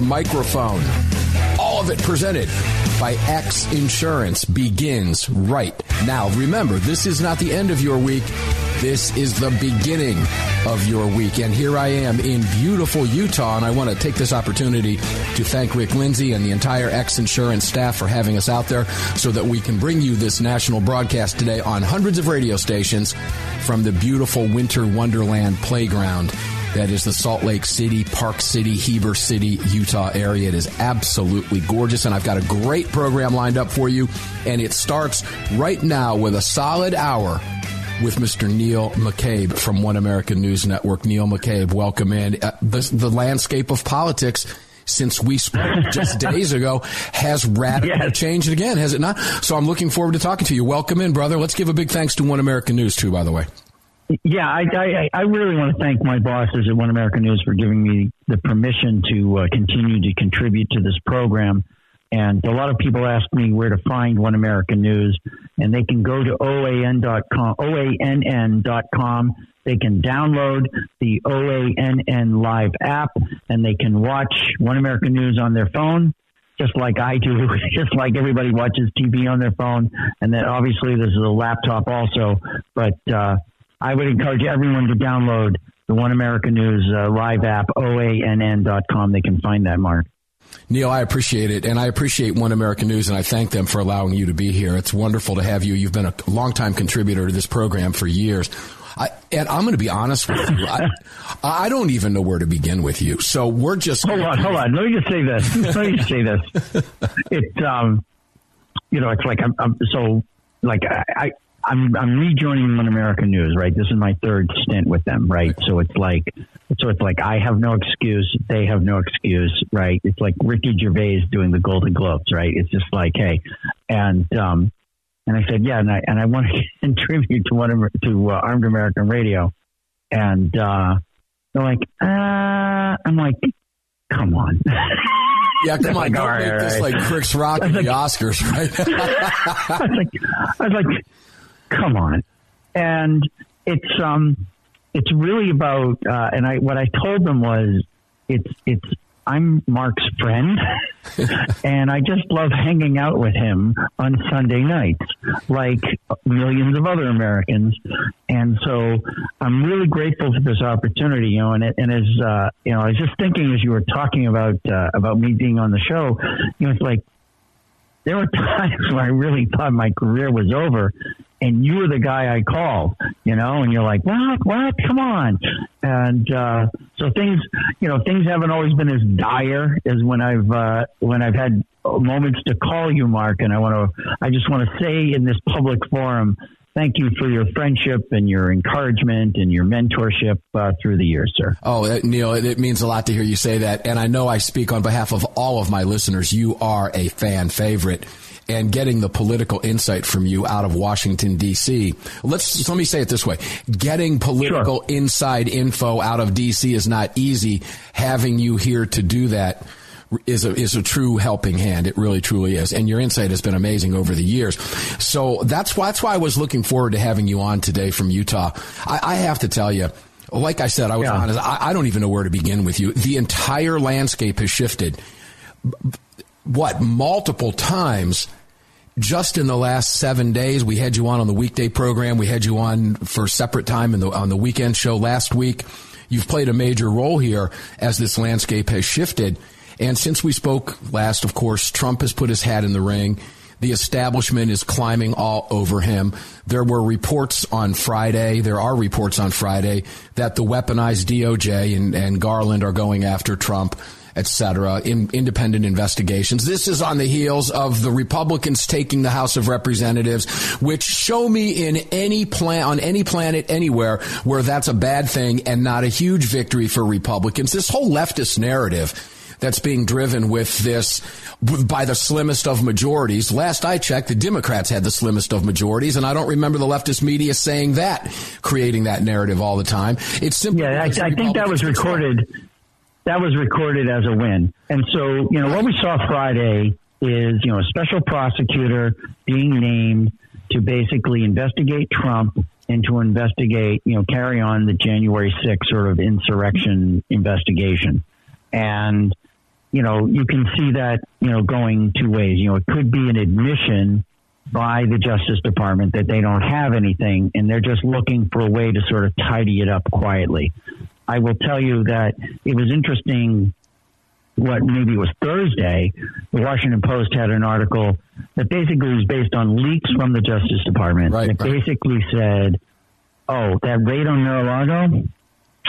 microphone. All of it presented by X Insurance begins right now. Remember, this is not the end of your week. This is the beginning of your week. And here I am in beautiful Utah, and I want to take this opportunity to thank Rick Lindsay and the entire X Insurance staff for having us out there so that we can bring you this national broadcast today on hundreds of radio stations from the beautiful Winter Wonderland playground that is the Salt Lake City, Park City, Heber City, Utah area. It is absolutely gorgeous, and I've got a great program lined up for you. And it starts right now with a solid hour with Mr. Neil McCabe from One American News Network. Neil McCabe, welcome in. Uh, the, the landscape of politics since we spoke just days ago has radically yes. changed again, has it not? So I'm looking forward to talking to you. Welcome in, brother. Let's give a big thanks to One American News, too, by the way. Yeah, I, I, I really want to thank my bosses at One American News for giving me the permission to uh, continue to contribute to this program. And a lot of people ask me where to find One American News, and they can go to oann.com, oann.com. They can download the OANN Live app, and they can watch One American News on their phone, just like I do, just like everybody watches TV on their phone. And then obviously there's a laptop also, but uh, I would encourage everyone to download the One American News uh, live app, oann.com. They can find that, Mark. Neil, I appreciate it, and I appreciate One American News, and I thank them for allowing you to be here. It's wonderful to have you. You've been a longtime contributor to this program for years. I, and I'm going to be honest with you. I, I, don't even know where to begin with you. So we're just hold on, hold on. Let me just say this. Let me just say this. It's um, you know, it's like I'm, I'm so like I, I'm I'm rejoining One American News, right? This is my third stint with them, right? So it's like so it's like I have no excuse, they have no excuse, right? It's like Ricky Gervais doing the Golden Globes, right? It's just like, hey, and um, and I said, yeah, and I and I want to contribute to one of, to uh, Armed American Radio, and uh, they're like, uh, I'm like, come on. Yeah, come on, like, don't right, make right. this like Chris Rock at like, the Oscars, right? I was like, I was like, come on. And it's um it's really about uh, and I what I told them was it's it's I'm Mark's friend and I just love hanging out with him on Sunday nights like millions of other Americans and so I'm really grateful for this opportunity you know and it, and as uh, you know I was just thinking as you were talking about uh, about me being on the show you know it's like there were times where I really thought my career was over and you were the guy I called, you know, and you're like, what, what, come on. And, uh, so things, you know, things haven't always been as dire as when I've, uh, when I've had moments to call you, Mark. And I want to, I just want to say in this public forum, thank you for your friendship and your encouragement and your mentorship uh, through the years, sir. Oh, Neil, it, it, means a lot to hear you say that. And I know I speak on behalf of all of my listeners. You are a fan favorite and getting the political insight from you out of Washington D.C. Let's let me say it this way: getting political sure. inside info out of D.C. is not easy. Having you here to do that is a is a true helping hand. It really truly is, and your insight has been amazing over the years. So that's why that's why I was looking forward to having you on today from Utah. I, I have to tell you. Like I said, I was yeah. honest. I, I don't even know where to begin with you. The entire landscape has shifted. What multiple times just in the last seven days. We had you on on the weekday program. We had you on for separate time in the, on the weekend show last week. You've played a major role here as this landscape has shifted. And since we spoke last, of course, Trump has put his hat in the ring. The establishment is climbing all over him. There were reports on Friday, there are reports on Friday that the weaponized DOJ and, and Garland are going after Trump etc. In independent investigations. This is on the heels of the Republicans taking the House of Representatives, which show me in any plan on any planet anywhere where that's a bad thing and not a huge victory for Republicans. This whole leftist narrative that's being driven with this by the slimmest of majorities. Last I checked, the Democrats had the slimmest of majorities, and I don't remember the leftist media saying that, creating that narrative all the time. It's simply yeah. I, I think that was recorded. That was recorded as a win, and so you know what we saw Friday is you know a special prosecutor being named to basically investigate Trump and to investigate, you know, carry on the January 6th sort of insurrection investigation. And you know, you can see that, you know, going two ways. You know, it could be an admission by the Justice Department that they don't have anything and they're just looking for a way to sort of tidy it up quietly. I will tell you that it was interesting what maybe it was Thursday, the Washington Post had an article that basically was based on leaks from the Justice Department right, that right. basically said, oh, that raid on Mar-a-Lago,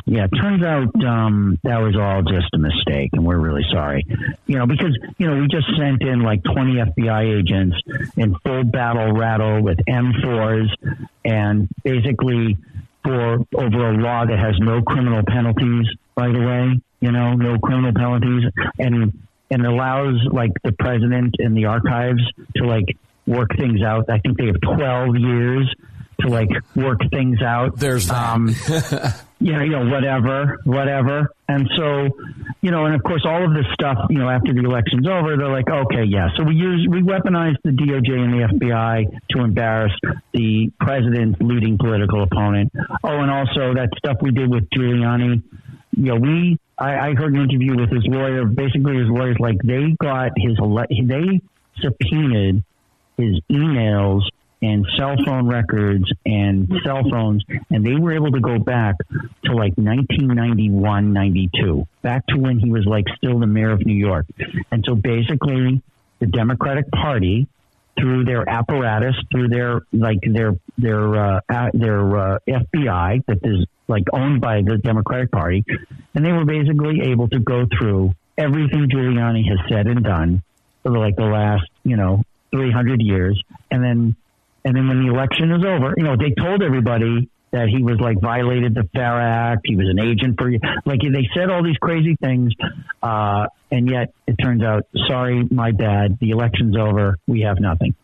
yeah, it turns out um, that was all just a mistake, and we're really sorry. You know, because you know we just sent in like 20 FBI agents in full battle rattle with M4s, and basically for over a law that has no criminal penalties. By the way, you know, no criminal penalties, and and allows like the president and the archives to like work things out. I think they have 12 years to like work things out. There's. Um, you know, you know, whatever, whatever. And so, you know, and of course, all of this stuff, you know, after the election's over, they're like, okay, yeah. So we use, we weaponize the DOJ and the FBI to embarrass the president's leading political opponent. Oh, and also that stuff we did with Giuliani. You know, we, I, I heard an interview with his lawyer. Basically, his lawyer's like, they got his, they subpoenaed his emails and cell phone records and cell phones, and they were able to go back to like 1991, 92, back to when he was like still the mayor of New York. And so basically, the Democratic Party, through their apparatus, through their like their their uh, their uh, FBI that is like owned by the Democratic Party, and they were basically able to go through everything Giuliani has said and done for like the last you know 300 years, and then and then when the election is over, you know, they told everybody that he was like violated the FARA Act. He was an agent for you. Like they said all these crazy things. Uh, and yet it turns out, sorry, my bad. The election's over. We have nothing.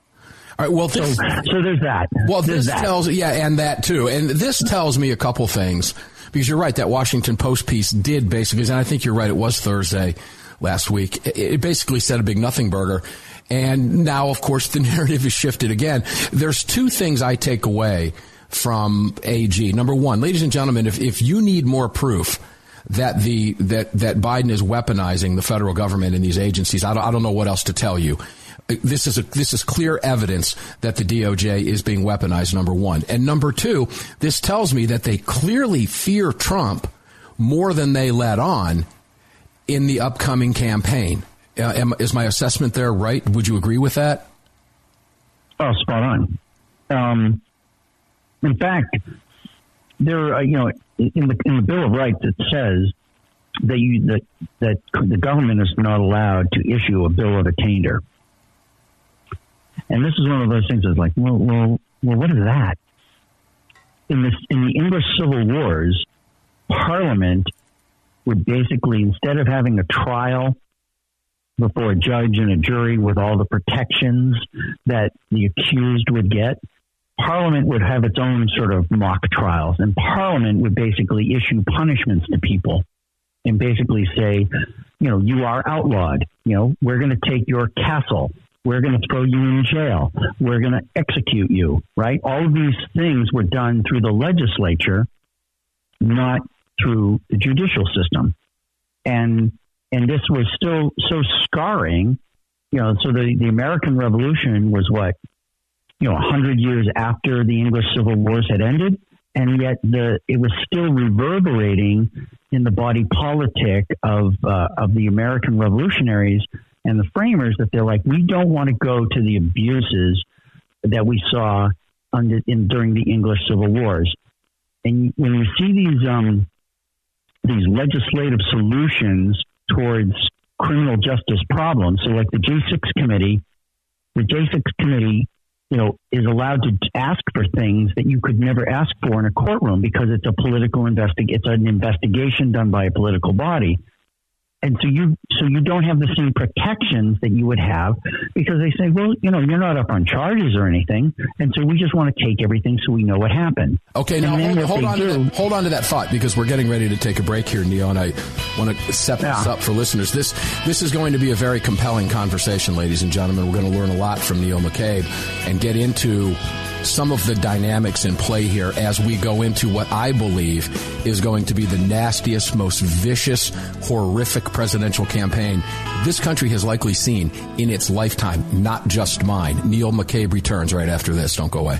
All right. Well, this, so, so there's that. Well, there's this that. tells, yeah, and that too. And this tells me a couple things because you're right. That Washington Post piece did basically, and I think you're right. It was Thursday last week. It, it basically said a big nothing burger. And now, of course, the narrative has shifted again. There's two things I take away from AG. Number one, ladies and gentlemen, if, if you need more proof that the that that Biden is weaponizing the federal government and these agencies, I don't, I don't know what else to tell you. This is a, this is clear evidence that the DOJ is being weaponized. Number one, and number two, this tells me that they clearly fear Trump more than they let on in the upcoming campaign. Uh, am, is my assessment there right? Would you agree with that? Oh, spot on. Um, in fact, there, uh, you know, in the in the Bill of Rights, it says that you that that the government is not allowed to issue a bill of attainder. And this is one of those things that's like, well, well, well, what is that? In this, in the English Civil Wars, Parliament would basically, instead of having a trial before a judge and a jury with all the protections that the accused would get, Parliament would have its own sort of mock trials, and Parliament would basically issue punishments to people and basically say, you know, you are outlawed. You know, we're going to take your castle. We're going to throw you in jail. We're going to execute you, right? All of these things were done through the legislature, not through the judicial system. And and this was still so scarring, you know, so the, the American Revolution was what, you know, 100 years after the English Civil Wars had ended, and yet the it was still reverberating in the body politic of uh, of the American revolutionaries and the framers that they're like, we don't want to go to the abuses that we saw under, in, during the English Civil Wars. And when you see these um, these legislative solutions towards criminal justice problems. So, like the J6 committee, the J6 committee, you know, is allowed to ask for things that you could never ask for in a courtroom because it's a political investig. It's an investigation done by a political body and so you so you don't have the same protections that you would have because they say, well, you know, you're not up on charges or anything, and so we just want to take everything so we know what happened. Okay, now hold, hold on do, to that, hold on to that thought because we're getting ready to take a break here, Neil, and I want to set yeah. this up for listeners. This this is going to be a very compelling conversation, ladies and gentlemen. We're going to learn a lot from Neil McCabe and get into some of the dynamics in play here as we go into what I believe is going to be the nastiest, most vicious, horrific presidential campaign this country has likely seen in its lifetime, not just mine. Neil McCabe returns right after this. Don't go away.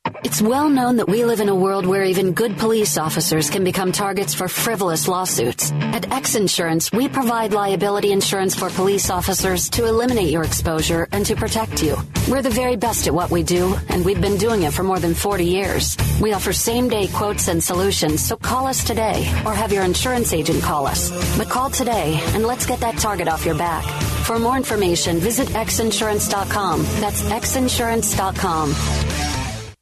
It's well known that we live in a world where even good police officers can become targets for frivolous lawsuits. At X Insurance, we provide liability insurance for police officers to eliminate your exposure and to protect you. We're the very best at what we do, and we've been doing it for more than 40 years. We offer same day quotes and solutions, so call us today or have your insurance agent call us. But call today and let's get that target off your back. For more information, visit xinsurance.com. That's xinsurance.com.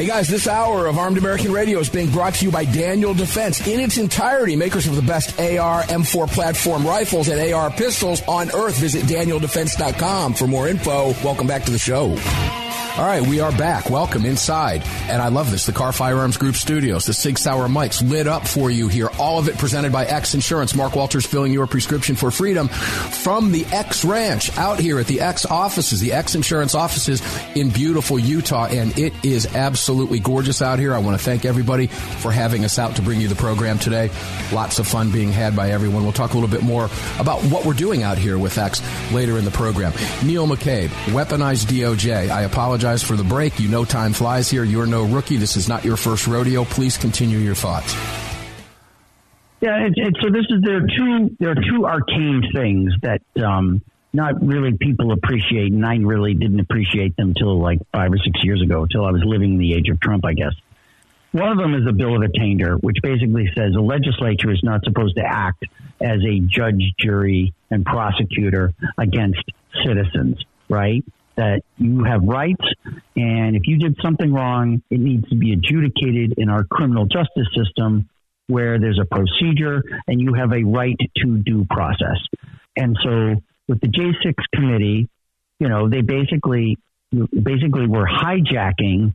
Hey guys, this hour of Armed American Radio is being brought to you by Daniel Defense in its entirety, makers of the best AR M4 platform rifles and AR pistols on earth. Visit danieldefense.com for more info. Welcome back to the show. All right, we are back. Welcome inside. And I love this. The Kahr Firearms Group studios, the Sig Sauer mics lit up for you here. All of it presented by X Insurance. Mark Walters filling your prescription for freedom from the X Ranch out here at the X offices, the X Insurance offices in beautiful Utah. And it is absolutely gorgeous out here. I want to thank everybody for having us out to bring you the program today. Lots of fun being had by everyone. We'll talk a little bit more about what we're doing out here with X later in the program. Neil McCabe, weaponized DOJ. I apologize apologize for the break. You know time flies here. You're no rookie. This is not your first rodeo. Please continue your thoughts. Yeah, it, it, so this is there are two there are two arcane things that um, not really people appreciate, and I really didn't appreciate them till like five or six years ago, till I was living in the age of Trump, I guess. One of them is the Bill of Attainder, which basically says the legislature is not supposed to act as a judge, jury, and prosecutor against citizens, right? That you have rights, and if you did something wrong, it needs to be adjudicated in our criminal justice system where there's a procedure and you have a right to due process. And so with the J6 committee, you know, they basically basically were hijacking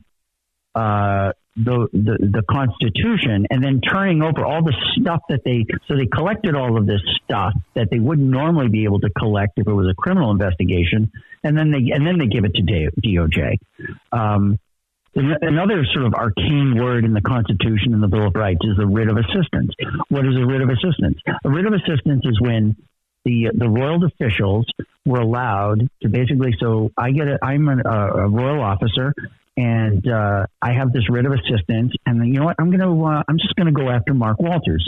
uh, the, the, the Constitution and then turning over all the stuff that they so they collected all of this stuff that they wouldn't normally be able to collect if it was a criminal investigation, and then they and then they give it to DOJ. Um, another sort of arcane word in the Constitution and the Bill of Rights is the writ of assistance. What is a writ of assistance? A writ of assistance is when the the royal officials were allowed to basically. So I get it. I'm a, a royal officer and uh, I have this writ of assistance, and you know what? I'm gonna uh, I'm just gonna go after Mark Walters.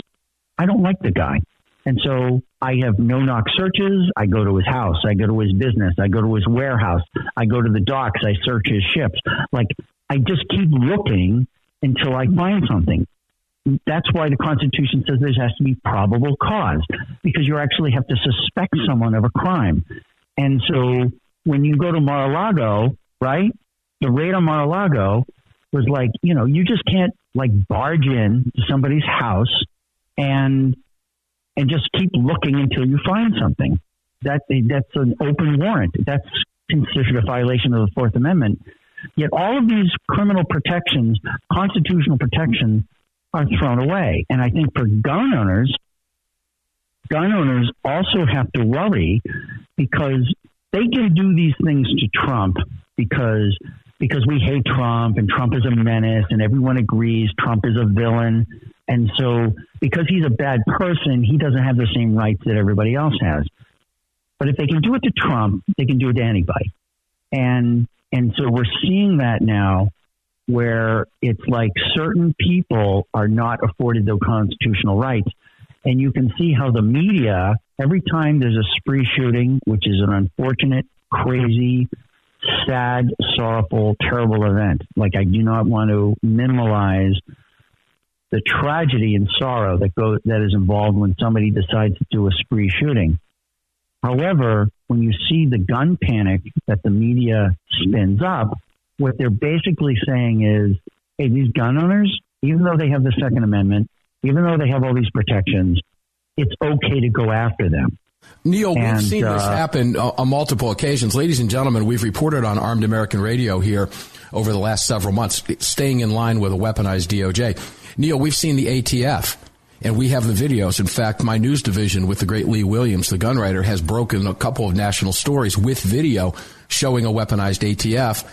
I don't like the guy, and so I have no knock searches. I go to his house, I go to his business, I go to his warehouse, I go to the docks, I search his ships. Like I just keep looking until I find something. That's why the Constitution says there has to be probable cause because you actually have to suspect someone of a crime. And so when you go to Mar-a-Lago, right? The raid on Mar-a-Lago was like, you know, you just can't like barge in to somebody's house and and just keep looking until you find something. That that's an open warrant. That's considered a violation of the Fourth Amendment. Yet all of these criminal protections, constitutional protections, are thrown away. And I think for gun owners, gun owners also have to worry because they can do these things to Trump because because we hate Trump and Trump is a menace and everyone agrees Trump is a villain. And so because he's a bad person, he doesn't have the same rights that everybody else has. But if they can do it to Trump, they can do it to anybody. And and so we're seeing that now where it's like certain people are not afforded their constitutional rights. And you can see how the media, every time there's a spree shooting, which is an unfortunate, crazy, sad, sorrowful, terrible event. Like I do not want to minimize the tragedy and sorrow that go that is involved when somebody decides to do a spree shooting. However, when you see the gun panic that the media spins up, what they're basically saying is, hey, these gun owners, even though they have the Second Amendment, even though they have all these protections, it's okay to go after them. Neil, and, we've seen uh, this happen uh, on multiple occasions. Ladies and gentlemen, we've reported on Armed American Radio here over the last several months, staying in line with a weaponized DOJ. Neil, we've seen the ATF. And we have the videos. In fact, my news division with the great Lee Williams, the gun writer, has broken a couple of national stories with video showing a weaponized ATF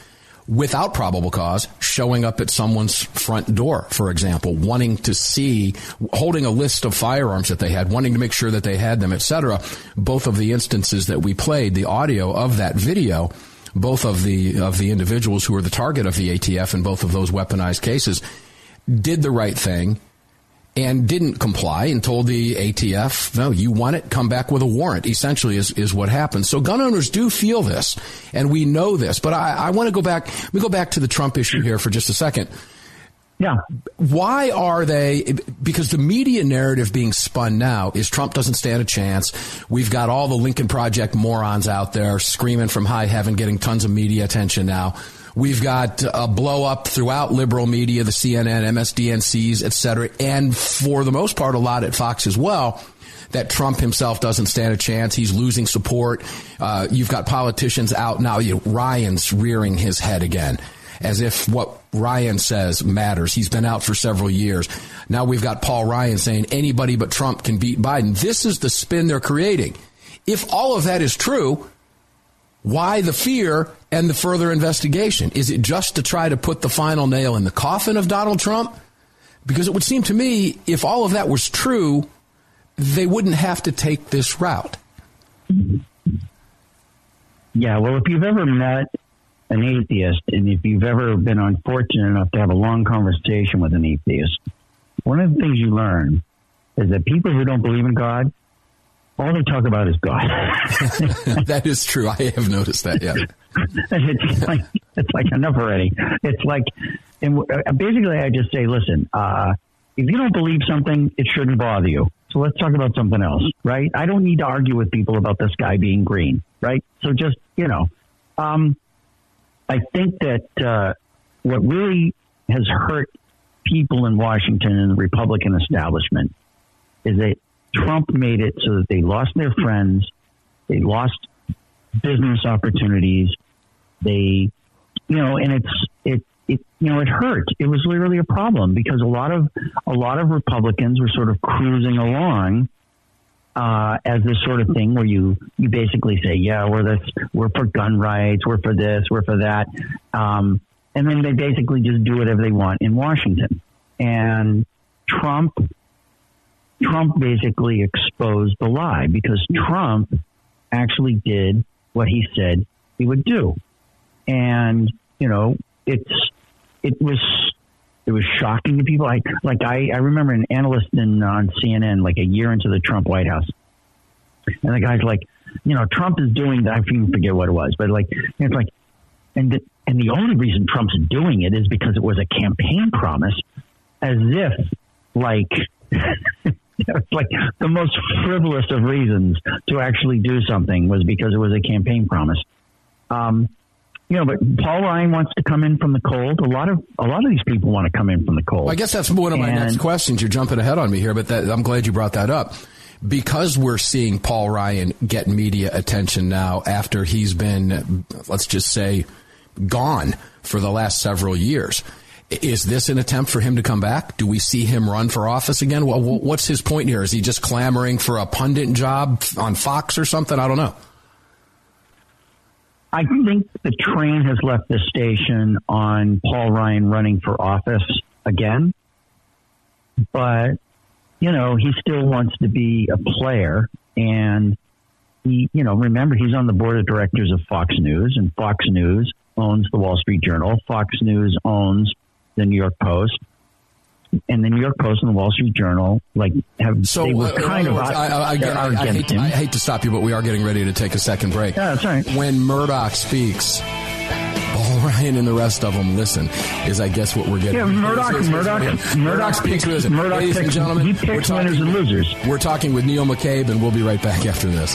without probable cause showing up at someone's front door, for example, wanting to see, holding a list of firearms that they had, wanting to make sure that they had them, etc. Both of the instances that we played, the audio of that video, both of the of the individuals who were the target of the ATF in both of those weaponized cases, did the right thing and didn't comply and told the ATF, no, you want it, come back with a warrant, essentially is, is what happened. So gun owners do feel this, and we know this. But I, I want to go back, let me go back to the Trump issue here for just a second. Yeah. Why are they? Because the media narrative being spun now is Trump doesn't stand a chance. We've got all the Lincoln Project morons out there screaming from high heaven, getting tons of media attention now. We've got a blow up throughout liberal media, the CNN, MSDNCs, et cetera, and for the most part, a lot at Fox as well. That Trump himself doesn't stand a chance. He's losing support. Uh, you've got politicians out now. You know, Ryan's rearing his head again, as if what Ryan says matters. He's been out for several years. Now we've got Paul Ryan saying anybody but Trump can beat Biden. This is the spin they're creating. If all of that is true, why the fear and the further investigation? Is it just to try to put the final nail in the coffin of Donald Trump? Because it would seem to me, if all of that was true, they wouldn't have to take this route. Yeah, well, if you've ever met an atheist and if you've ever been unfortunate enough to have a long conversation with an atheist, one of the things you learn is that people who don't believe in God all they talk about is God. that is true. I have noticed that. Yeah, it's like it's like enough already. It's like, and uh, basically, I just say, listen, uh, if you don't believe something, it shouldn't bother you. So let's talk about something else, right? I don't need to argue with people about the sky being green, right? So just you know, um, I think that uh, what really has hurt people in Washington and the Republican establishment is that Trump made it so that they lost their friends, they lost business opportunities, they, you know, and it's it it you know it hurt. It was literally a problem because a lot of a lot of Republicans were sort of cruising along uh, as this sort of thing where you you basically say, yeah, we're this, we're for gun rights, we're for this, we're for that, um, and then they basically just do whatever they want in Washington. And Trump Trump basically exposed the lie because Trump actually did what he said he would do. And, you know, it's, it was, it was shocking to people. I, like, I, I remember an analyst in, on CNN, like a year into the Trump White House. And the guy's like, you know, Trump is doing, that I forget what it was, but like, it's like, and the, and the only reason Trump's doing it is because it was a campaign promise, as if like it's like the most frivolous of reasons to actually do something was because it was a campaign promise. Um, you know, but Paul Ryan wants to come in from the cold. A lot of a lot of these people want to come in from the cold. Well, I guess that's one of my and, next questions. You're jumping ahead on me here, but that, I'm glad you brought that up because we're seeing Paul Ryan get media attention now after he's been, let's just say, gone for the last several years. Is this an attempt for him to come back? Do we see him run for office again? What's his point here? Is he just clamoring for a pundit job on Fox or something? I don't know. I think the train has left the station on Paul Ryan running for office again. But, you know, he still wants to be a player. And he, you know, remember, he's on the board of directors of Fox News, and Fox News owns the Wall Street Journal. Fox News owns the New York Post and the New York Post and the Wall Street Journal, like, have so they were uh, kind of. I, I, I, I hate to, I hate to stop you, but we are getting ready to take a second break. Yeah, that's right. When Murdoch speaks, Paul Ryan and the rest of them listen. Is I guess what we're getting. Yeah, Murdoch, Murdoch, Murdoch, Murdoch speaks. Listen, Murdoch ladies picks, and gentlemen, he picks winners and losers. We're talking with Neil McCabe, and we'll be right back after this.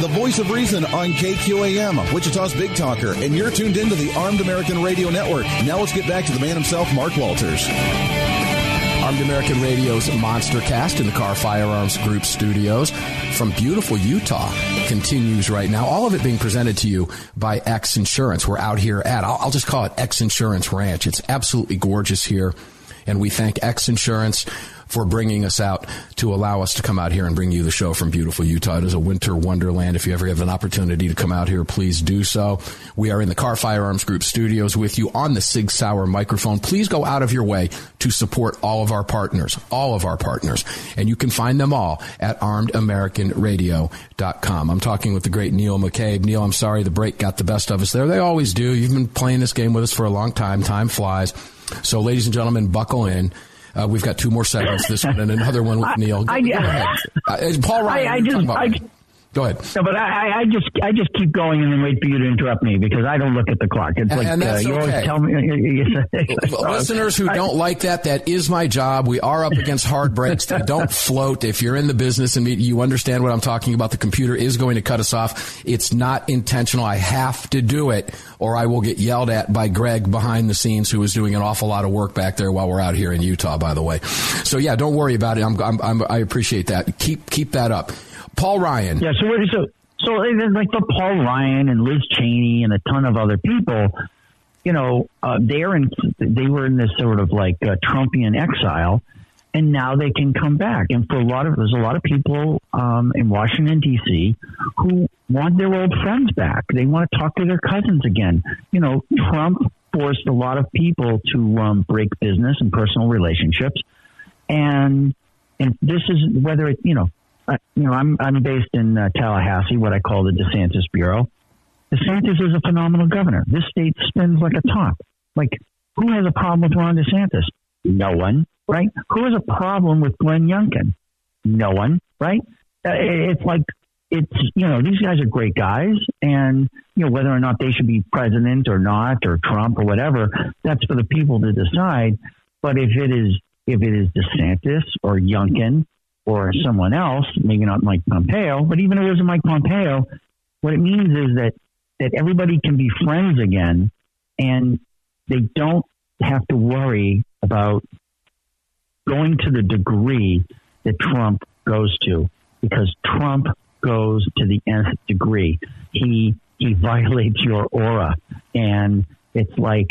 the voice of reason on KQAM, Wichita's Big Talker, and you're tuned into the Armed American Radio Network. Now let's get back to the man himself, Mark Walters. Armed American Radio's Monster Cast in the Kahr Firearms Group studios from beautiful Utah continues right now. All of it being presented to you by X Insurance. We're out here at, I'll, I'll just call it X Insurance Ranch. It's absolutely gorgeous here. And we thank X Insurance for bringing us out to allow us to come out here and bring you the show from beautiful Utah. It is a winter wonderland. If you ever have an opportunity to come out here, please do so. We are in the Kahr Firearms Group studios with you on the Sig Sauer microphone. Please go out of your way to support all of our partners, all of our partners. And you can find them all at armedamericanradio.com. I'm talking with the great Neil McCabe. Neil, I'm sorry the break got the best of us there. They always do. You've been playing this game with us for a long time. Time flies. So, ladies and gentlemen, buckle in. Uh, we've got two more segments. This one and another one with Neil. Go, I, go ahead. Uh, Paul Ryan. I, I just, I, go ahead. No, but I, I just, I just keep going and then wait for you to interrupt me because I don't look at the clock. It's like uh, you okay. always tell me. Listeners who don't like that, that is my job. We are up against hard breaks. They don't float. If you're in the business and you understand what I'm talking about, the computer is going to cut us off. It's not intentional. I have to do it or I will get yelled at by Greg behind the scenes who is doing an awful lot of work back there while we're out here in Utah, by the way. So yeah, don't worry about it. I'm, I'm, I'm, I appreciate that. Keep, keep that up. Paul Ryan. Yeah, so so so like the Paul Ryan and Liz Cheney and a ton of other people, you know, uh, they're in they were in this sort of like uh, Trumpian exile, and now they can come back. And for a lot of there's a lot of people um, in Washington D.C. who want their old friends back. They want to talk to their cousins again. You know, Trump forced a lot of people to um, break business and personal relationships, and and this is whether it you know, you know, I'm I'm based in uh, Tallahassee, what I call the DeSantis Bureau. DeSantis is a phenomenal governor. This state spins like a top. Like, who has a problem with Ron DeSantis? No one, right? Who has a problem with Glenn Youngkin? No one, right? Uh, it's like it's you know these guys are great guys, and you know whether or not they should be president or not, or Trump or whatever, that's for the people to decide. But if it is if it is DeSantis or Youngkin or someone else, maybe not Mike Pompeo, but even if it isn't Mike Pompeo, what it means is that that everybody can be friends again, and they don't have to worry about going to the degree that Trump goes to, because Trump goes to the nth degree. He he violates your aura, and it's like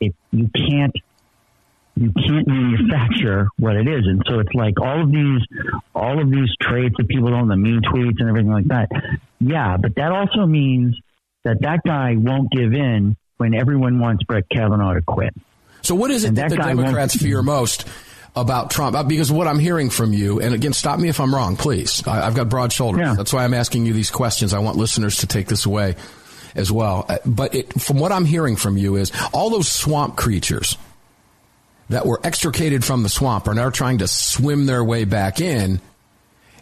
it you can't you can't manufacture what it is, and so it's like all of these all of these traits that people don't the mean tweets and everything like that. Yeah, but that also means that that guy won't give in when everyone wants Brett Kavanaugh to quit. So what is it that, that, the Democrats fear most about Trump? Uh, because what I'm hearing from you, and again, stop me if I'm wrong, please. I, have got broad shoulders. Yeah. That's why I'm asking you these questions. I want listeners to take this away as well. Uh, but it, from what I'm hearing from you is all those swamp creatures that were extricated from the swamp are now trying to swim their way back in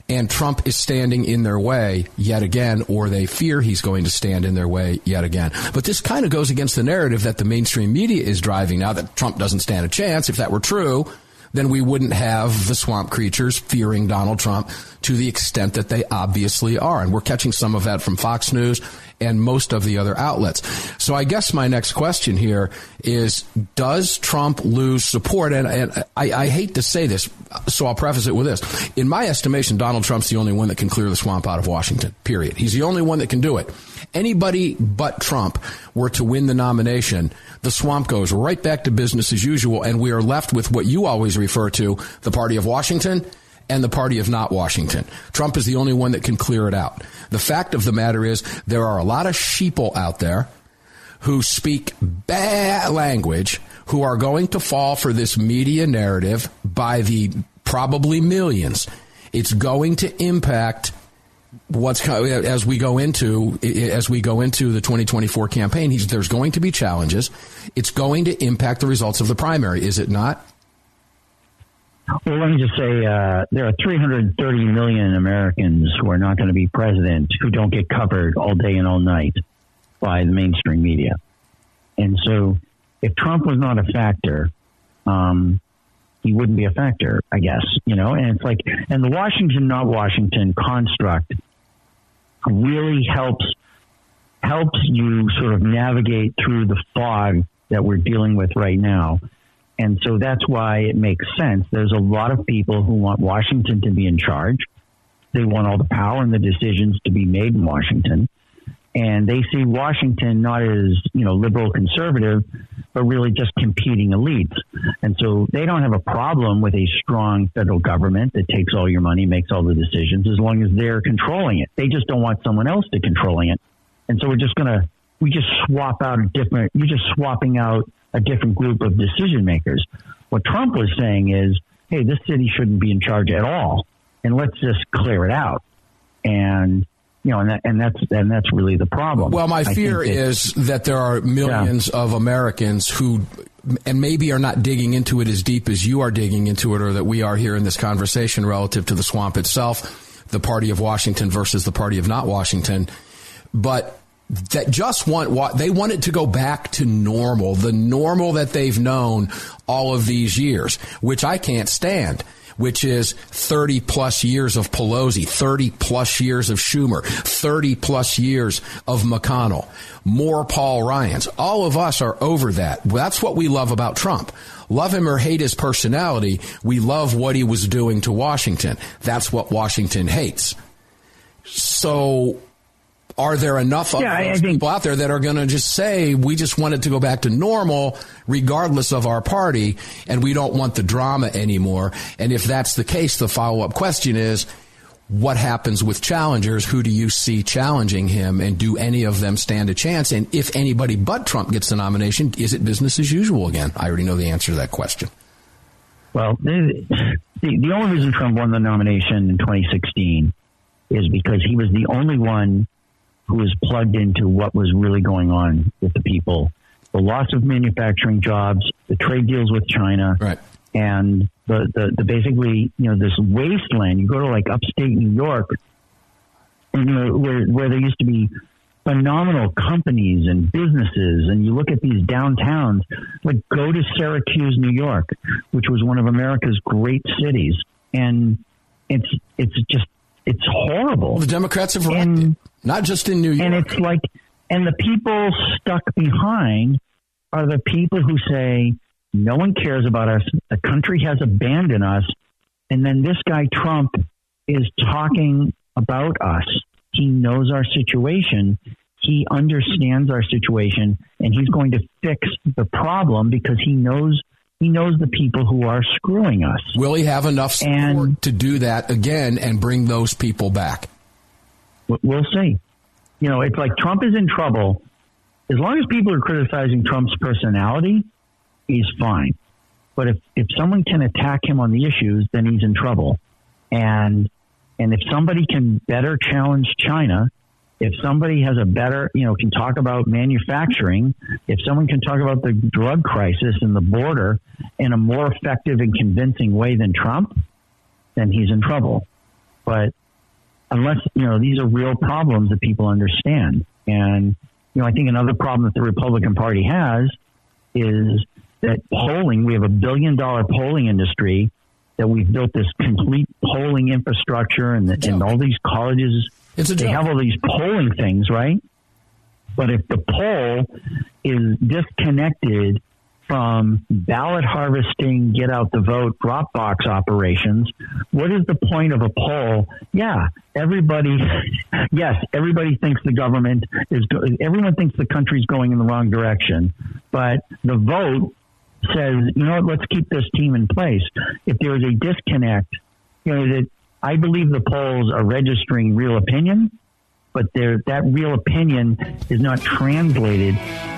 and Trump is standing in their way yet again, or they fear he's going to stand in their way yet again. But this kind of goes against the narrative that the mainstream media is driving now that Trump doesn't stand a chance. If that were true, then we wouldn't have the swamp creatures fearing Donald Trump to the extent that they obviously are. And we're catching some of that from Fox News and most of the other outlets. So I guess my next question here is Does Trump lose support? And, and I, I, hate to say this, so I'll preface it with this. In my estimation, Donald Trump's the only one that can clear the swamp out of Washington, period. He's the only one that can do it. Anybody but Trump were to win the nomination, the swamp goes right back to business as usual, and we are left with what you always refer to the party of Washington and the party of not Washington. Trump is the only one that can clear it out. The fact of the matter is, there are a lot of sheeple out there who speak bad language who are going to fall for this media narrative by the probably millions. It's going to impact what's as we go into as we go into the 2024 campaign. there's going to be challenges. It's going to impact the results of the primary, is it not? Well, let me just say uh, there are 330 million Americans who are not going to be president who don't get covered all day and all night by the mainstream media. And so, if Trump was not a factor, um, he wouldn't be a factor, I guess. You know, and it's like, and the Washington, not Washington construct really helps helps you sort of navigate through the fog that we're dealing with right now and so that's why it makes sense. There's a lot of people who want Washington to be in charge. They want all the power and the decisions to be made in Washington. And they see Washington not as, you know, liberal conservative, but really just competing elites. And so they don't have a problem with a strong federal government that takes all your money, makes all the decisions, as long as they're controlling it. They just don't want someone else to controlling it. And so we're just going to, we just swap out a different, you're just swapping out a different group of decision makers. What Trump was saying is, hey, this city shouldn't be in charge at all, and let's just clear it out. And you know, and, that, and that's and that's really the problem. Well, my fear is that there are millions yeah. of Americans who, and maybe are not digging into it as deep as you are digging into it, or that we are here in this conversation relative to the swamp itself, the party of Washington versus the party of not Washington. But that just want what they want it to go back to normal, the normal that they've known all of these years, which I can't stand. Which is 30 plus years of Pelosi, 30 plus years of Schumer, 30 plus years of McConnell, more Paul Ryans. All of us are over that. That's what we love about Trump. Love him or hate his personality, we love what he was doing to Washington. That's what Washington hates. So are there enough of yeah, those think, people out there that are going to just say we just want it to go back to normal regardless of our party and we don't want the drama anymore and if that's the case the follow-up question is what happens with challengers? Who do you see challenging him? And do any of them stand a chance? And if anybody but Trump gets the nomination, is it business as usual again? I already know the answer to that question. Well, the, the only reason Trump won the nomination in 2016 is because he was the only one who was plugged into what was really going on with the people. The loss of manufacturing jobs, the trade deals with China, right. and the, the, the basically, you know, this wasteland. You go to like upstate New York, and, you know, where, where there used to be phenomenal companies and businesses and you look at these downtowns like go to Syracuse New York which was one of America's great cities and it's it's just it's horrible. Well, the democrats have and, not just in New York. and it's like and the people stuck behind are the people who say no one cares about us. The country has abandoned us. And then this guy Trump is talking about us. He knows our situation. He understands our situation. And he's going to fix the problem because he knows he knows the people who are screwing us. Will he have enough support and, to do that again and bring those people back? We'll see. You know, it's like Trump is in trouble. As long as people are criticizing Trump's personality, he's fine. But if, if someone can attack him on the issues, then he's in trouble. And and if somebody can better challenge China, if somebody has a better, you know, can talk about manufacturing, if someone can talk about the drug crisis and the border in a more effective and convincing way than Trump, then he's in trouble. But unless, you know, these are real problems that people understand. And, you know, I think another problem that the Republican Party has is that polling, we have a billion dollar polling industry that we've built this complete polling infrastructure and, the, and all these colleges. They have all these polling things, right? But if the poll is disconnected from ballot harvesting, get out the vote, drop box operations, what is the point of a poll? Yeah, everybody, yes, everybody thinks the government is, everyone thinks the country's going in the wrong direction. But the vote says, you know what, let's keep this team in place. If there is a disconnect, you know, that I believe the polls are registering real opinion, but that real opinion is not translated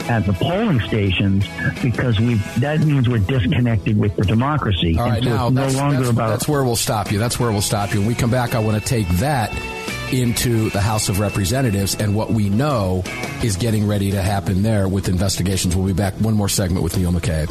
at the polling stations because we that means we're disconnected with the democracy. All right, so now no longer that's, about that's where we'll stop you. That's where we'll stop you. When we come back, I want to take that into the House of Representatives and what we know is getting ready to happen there with investigations. We'll be back one more segment with Neil McCabe.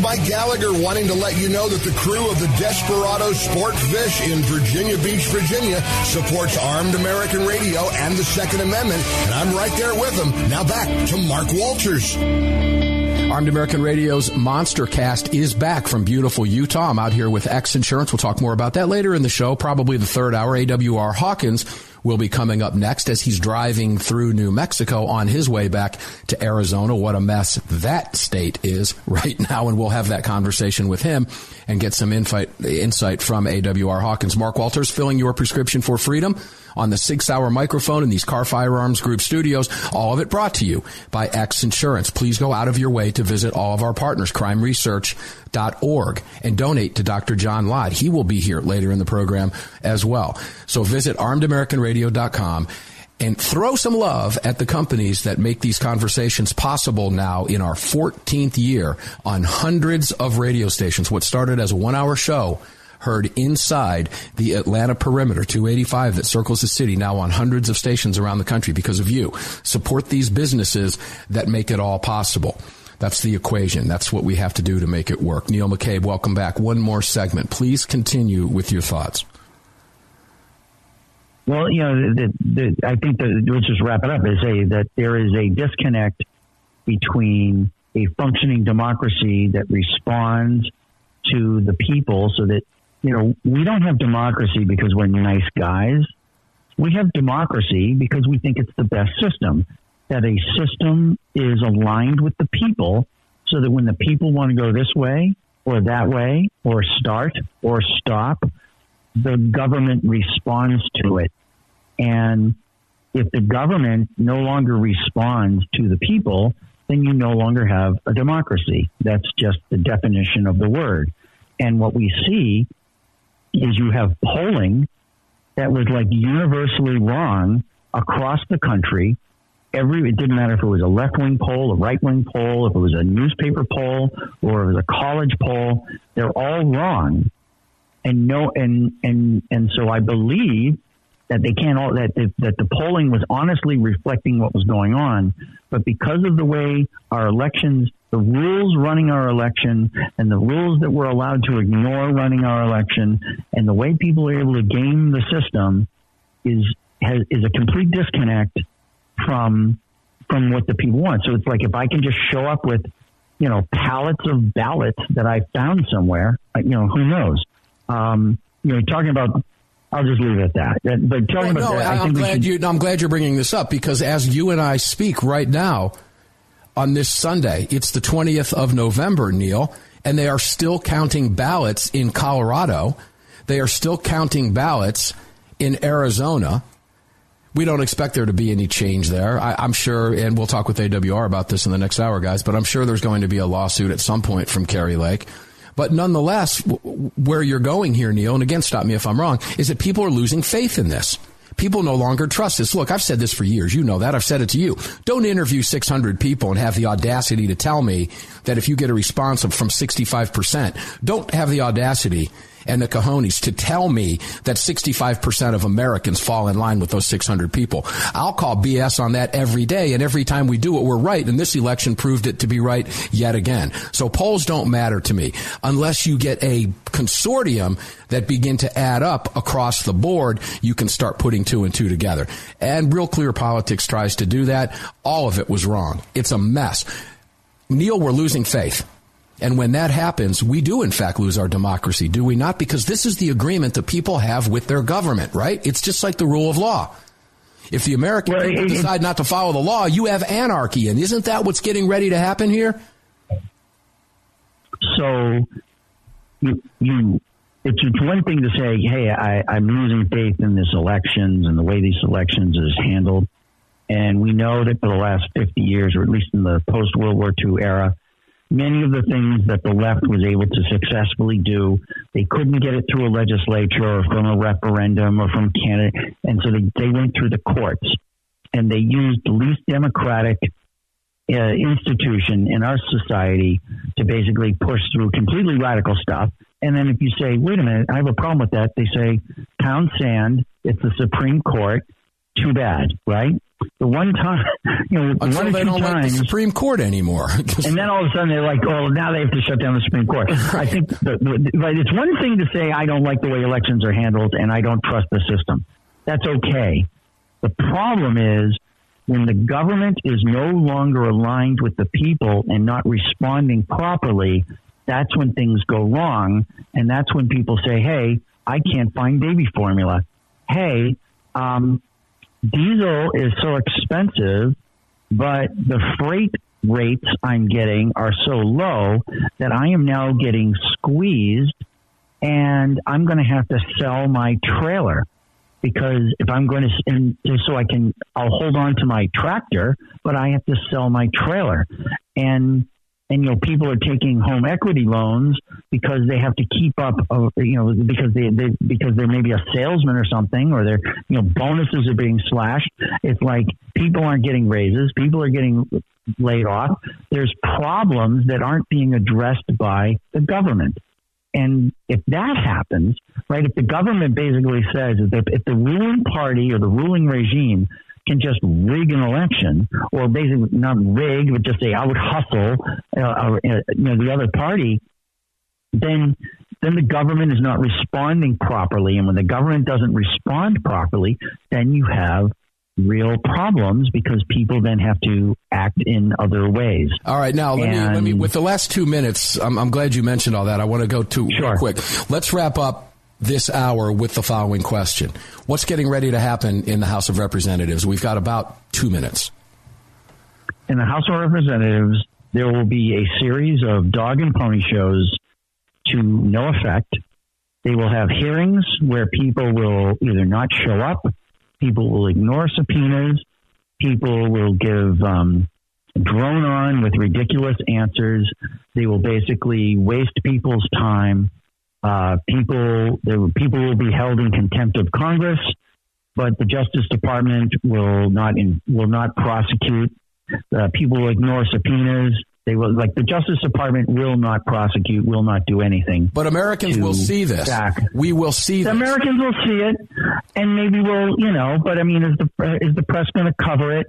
It's Mike Gallagher wanting to let you know that the crew of the Desperado Sport Fish in Virginia Beach, Virginia supports Armed American Radio and the Second Amendment, and I'm right there with them. Now back to Mark Walters. Armed American Radio's Monster Cast is back from beautiful Utah. I'm out here with X Insurance. We'll talk more about that later in the show, probably the third hour. AWR Hawkins will be coming up next as he's driving through New Mexico on his way back to Arizona. What a mess that state is right now. And we'll have that conversation with him and get some insight, insight from AWR Hawkins. Mark Walters filling your prescription for freedom on the six hour microphone in these Kahr Firearms Group studios. All of it brought to you by X Insurance. Please go out of your way to visit all of our partners, crimeresearch.org, and donate to Dr. John Lott. He will be here later in the program as well. So visit armedamericanradio.com and throw some love at the companies that make these conversations possible now in our 14th year on hundreds of radio stations. What started as a one hour show heard inside the Atlanta perimeter 285 that circles the city now on hundreds of stations around the country because of you. Support these businesses that make it all possible. That's the equation. That's what we have to do to make it work. Neil McCabe, welcome back. One more segment. Please continue with your thoughts. Well, you know, the, the, I think that let's just wrap it up and say that there is a disconnect between a functioning democracy that responds to the people so that, you know, we don't have democracy because we're nice guys. We have democracy because we think it's the best system, that a system is aligned with the people so that when the people want to go this way or that way or start or stop, the government responds to it. And if the government no longer responds to the people, then you no longer have a democracy. That's just the definition of the word. And what we see is you have polling that was like universally wrong across the country. Every it didn't matter if it was a left wing poll, a right wing poll, if it was a newspaper poll, or it was a college poll. They're all wrong and no, and and and so I believe that they can't all that that, that the polling was honestly reflecting what was going on, but because of the way our elections, the rules running our election, and the rules that we're allowed to ignore running our election, and the way people are able to game the system, is has, is a complete disconnect from from what the people want. So it's like if I can just show up with, you know, pallets of ballots that I found somewhere, you know, who knows? Um, you know, talking about. I'll just leave it at that. But well, about no, that, I I'm glad should- you. I'm glad you're bringing this up because as you and I speak right now, on this Sunday, it's the 20th of November, Neil, and they are still counting ballots in Colorado. They are still counting ballots in Arizona. We don't expect there to be any change there. I, I'm sure, and we'll talk with AWR about this in the next hour, guys, but I'm sure there's going to be a lawsuit at some point from Kari Lake. But nonetheless, where you're going here, Neil, and again, stop me if I'm wrong, is that people are losing faith in this. People no longer trust this. Look, I've said this for years. You know that. I've said it to you. Don't interview 600 people and have the audacity to tell me that if you get a response from 65%, don't have the audacity and the cojones to tell me that 65% of Americans fall in line with those 600 people. I'll call BS on that every day, and every time we do it, we're right. And this election proved it to be right yet again. So polls don't matter to me unless you get a consortium that begin to add up across the board. You can start putting two and two together. And Real Clear Politics tries to do that. All of it was wrong. It's a mess. Neil, we're losing faith. And when that happens, we do in fact lose our democracy, do we not? Because this is the agreement that people have with their government, right? It's just like the rule of law. If the American Well, people it- decide not to follow the law, you have anarchy. And isn't that what's getting ready to happen here? So you you it's, it's one thing to say, hey, I, I'm losing faith in this elections and the way these elections is handled. And we know that for the last 50 years, or at least in the post World War II era, many of the things that the left was able to successfully do, they couldn't get it through a legislature or from a referendum or from Canada. And so they, they went through the courts and they used the least democratic uh, institution in our society to basically push through completely radical stuff. And then if you say, wait a minute, I have a problem with that, they say, pound sand, it's the Supreme Court, too bad, right? The one time, you know, Until one they don't like the Supreme Court anymore. and then all of a sudden they're like, oh, now they have to shut down the Supreme Court. I think the, the, right, it's one thing to say I don't like the way elections are handled and I don't trust the system. That's okay. The problem is when the government is no longer aligned with the people and not responding properly, that's when things go wrong. And that's when people say, hey, I can't find baby formula. Hey, um, diesel is so expensive, but the freight rates I'm getting are so low that I am now getting squeezed and I'm going to have to sell my trailer because if I'm going to, and just so I can, I'll hold on to my tractor, but I have to sell my trailer. And, and, you know, people are taking home equity loans because they have to keep up, uh, you know, because they, they, because they're maybe a salesman or something, or their, you know, bonuses are being slashed. It's like people aren't getting raises. People are getting laid off. There's problems that aren't being addressed by the government. And if that happens, right, if the government basically says that if the ruling party or the ruling regime can just rig an election, or basically not rig, but just say I would hustle, uh, uh, you know, the other party, then then the government is not responding properly, and when the government doesn't respond properly, then you have real problems because people then have to act in other ways. All right, now let me let me with the last two minutes. I'm, I'm glad you mentioned all that. I want to go to real quick. Let's wrap up this hour with the following question: What's getting ready to happen in the House of Representatives? We've got about two minutes. in the House of Representatives, there will be a series of dog and pony shows to no effect. They will have hearings where people will either not show up, people will ignore subpoenas, people will give um, drone on with ridiculous answers. They will basically waste people's time. Uh, people, there, people will be held in contempt of Congress, but the Justice Department will not in, will not prosecute uh, people will ignore subpoenas. They will like the Justice Department will not prosecute, will not do anything. But Americans will see this. back- We will see The this. Americans will see it, and maybe we'll, you know. But I mean, is the is the press going to cover it?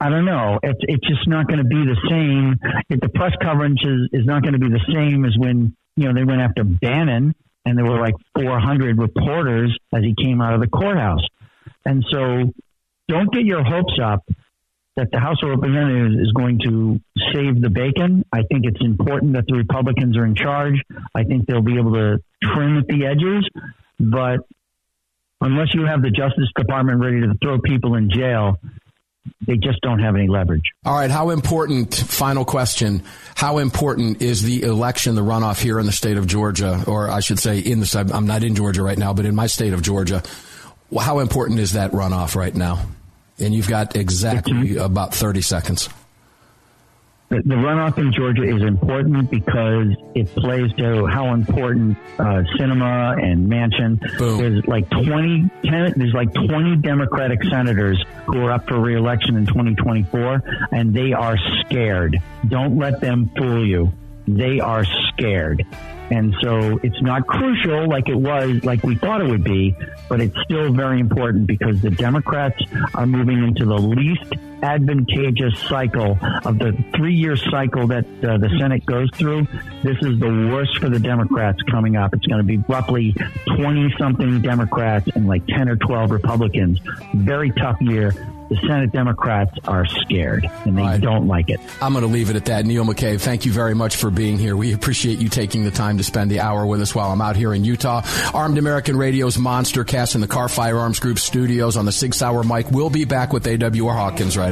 I don't know. It's it's just not going to be the same. If the press coverage is, is not going to be the same as when you know they went after Bannon and there were like 400 reporters as he came out of the courthouse. And so, don't get your hopes up that the House of Representatives is going to save the bacon. I think it's important that the Republicans are in charge. I think they'll be able to trim at the edges, but unless you have the Justice Department ready to throw people in jail, they just don't have any leverage. All right, how important, final question, how important is the election, the runoff here in the state of Georgia, or I should say in the, I'm not in Georgia right now, but in my state of Georgia, how important is that runoff right now? And you've got exactly mm-hmm. about 30 seconds. The, the runoff in Georgia is important because it plays to how important uh, Sinema and Manchin. There's like 20, 10, there's like 20 Democratic senators who are up for reelection in 2024, and they are scared. Don't let them fool you. They are scared. And so it's not crucial like it was, like we thought it would be, but it's still very important because the Democrats are moving into the least advantageous cycle of the three year cycle that uh, the Senate goes through. This is the worst for the Democrats coming up. It's going to be roughly 20 something Democrats and like 10 or 12 Republicans. Very tough year. The Senate Democrats are scared and they don't like it. I'm going to leave it at that. Neil McCabe, thank you very much for being here. We appreciate you taking the time to spend the hour with us while I'm out here in Utah. Armed American Radio's Monster Cast in the Kahr Firearms Group studios on the Sig Sauer mic. We'll be back with AWR Hawkins right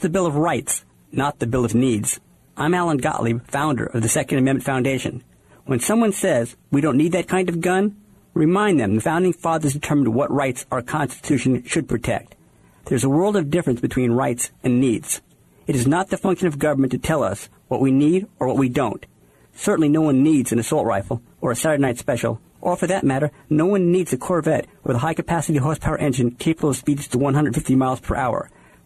The Bill of Rights, not the Bill of Needs. I'm Alan Gottlieb, founder of the Second Amendment Foundation. When someone says we don't need that kind of gun, remind them the founding fathers determined what rights our Constitution should protect. There's a world of difference between rights and needs. It is not the function of government to tell us what we need or what we don't. Certainly no one needs an assault rifle or a Saturday night special, or for that matter, no one needs a Corvette with a high capacity horsepower engine capable of speeds to 150 miles per hour.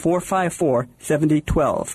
425-454-7012.